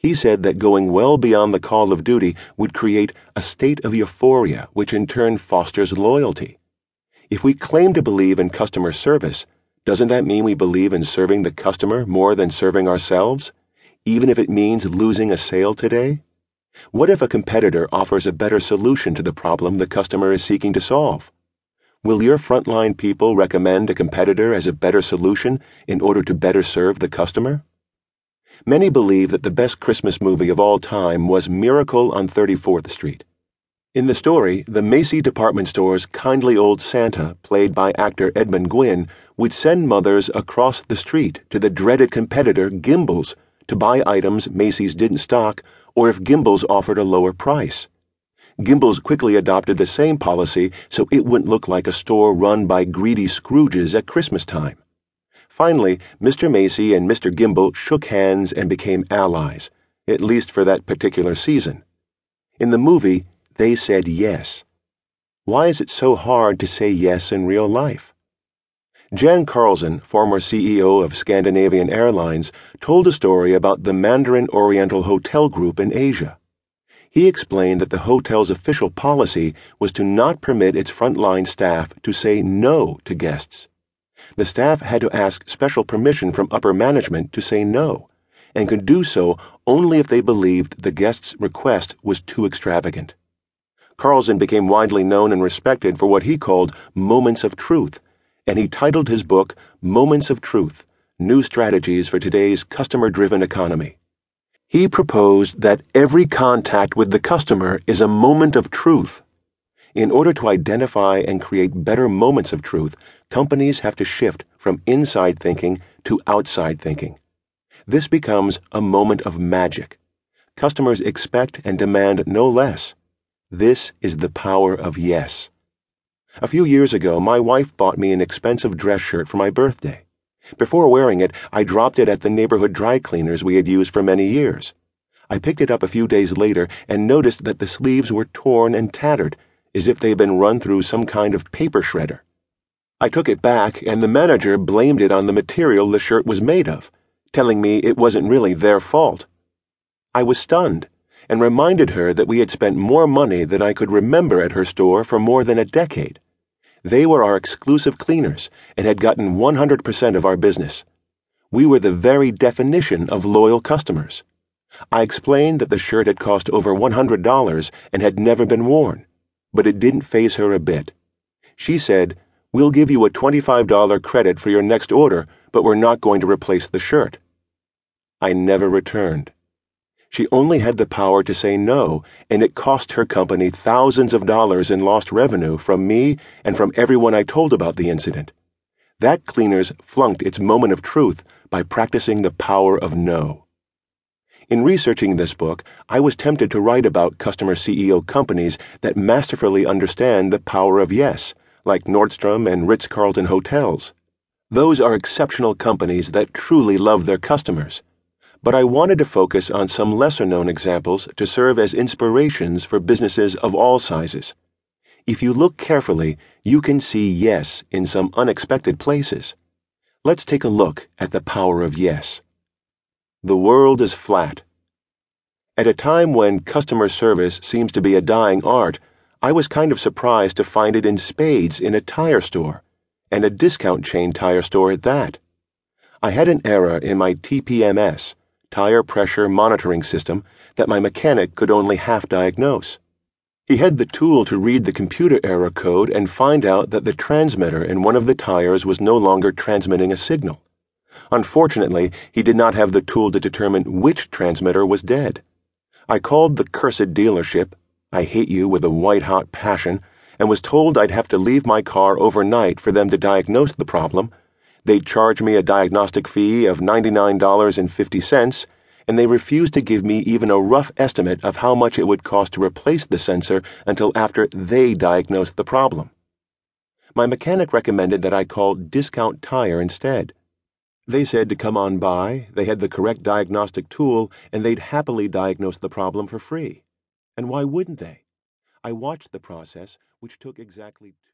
He said that going well beyond the call of duty would create a state of euphoria, which in turn fosters loyalty. If we claim to believe in customer service, doesn't that mean we believe in serving the customer more than serving ourselves, even if it means losing a sale today? What if a competitor offers a better solution to the problem the customer is seeking to solve? Will your frontline people recommend a competitor as a better solution in order to better serve the customer? Many believe that the best Christmas movie of all time was Miracle on 34th Street. In the story, the Macy department store's kindly old Santa, played by actor Edmund Gwenn, would send mothers across the street to the dreaded competitor Gimbel's to buy items Macy's didn't stock or if Gimbel's offered a lower price. Gimbel's quickly adopted the same policy so it wouldn't look like a store run by greedy Scrooges at Christmas time. Finally, Mr. Macy and Mr. Gimbel shook hands and became allies, at least for that particular season. In the movie, they said yes. Why is it so hard to say yes in real life? Jan Carlzon, former CEO of Scandinavian Airlines, told a story about the Mandarin Oriental Hotel Group in Asia. He explained that the hotel's official policy was to not permit its frontline staff to say no to guests the staff had to ask special permission from upper management to say no, and could do so only if they believed the guest's request was too extravagant. Carlzon became widely known and respected for what he called moments of truth, and he titled his book Moments of Truth New Strategies for Today's Customer Driven Economy. He proposed that every contact with the customer is a moment of truth in order to identify and create better moments of truth, companies have to shift from inside thinking to outside thinking. This becomes a moment of magic. Customers expect and demand no less. This is the power of yes. A few years ago, my wife bought me an expensive dress shirt for my birthday. Before wearing it, I dropped it at the neighborhood dry cleaners we had used for many years. I picked it up a few days later and noticed that the sleeves were torn and tattered as if they'd been run through some kind of paper shredder. I took it back, and the manager blamed it on the material the shirt was made of, telling me it wasn't really their fault. I was stunned and reminded her that we had spent more money than I could remember at her store for more than a decade. They were our exclusive cleaners and had gotten 100% of our business. We were the very definition of loyal customers. I explained that the shirt had cost over $100 and had never been worn but it didn't faze her a bit. She said, We'll give you a $25 credit for your next order, but we're not going to replace the shirt. I never returned. She only had the power to say no, and it cost her company thousands of dollars in lost revenue from me and from everyone I told about the incident. That cleaners flunked its moment of truth by practicing the power of no. In researching this book, I was tempted to write about customer CEO companies that masterfully understand the power of yes, like Nordstrom and Ritz Carlton Hotels. Those are exceptional companies that truly love their customers. But I wanted to focus on some lesser known examples to serve as inspirations for businesses of all sizes. If you look carefully, you can see yes in some unexpected places. Let's take a look at the power of yes. The world is flat. At a time when customer service seems to be a dying art, I was kind of surprised to find it in spades in a tire store, and a discount chain tire store at that. I had an error in my TPMS, tire pressure monitoring system, that my mechanic could only half diagnose. He had the tool to read the computer error code and find out that the transmitter in one of the tires was no longer transmitting a signal. Unfortunately, he did not have the tool to determine which transmitter was dead. I called the cursed dealership, I hate you with a white hot passion, and was told I'd have to leave my car overnight for them to diagnose the problem. They'd charge me a diagnostic fee of $99.50, and they refused to give me even a rough estimate of how much it would cost to replace the sensor until after they diagnosed the problem. My mechanic recommended that I call Discount Tire instead. They said to come on by, they had the correct diagnostic tool, and they'd happily diagnose the problem for free. And why wouldn't they? I watched the process, which took exactly two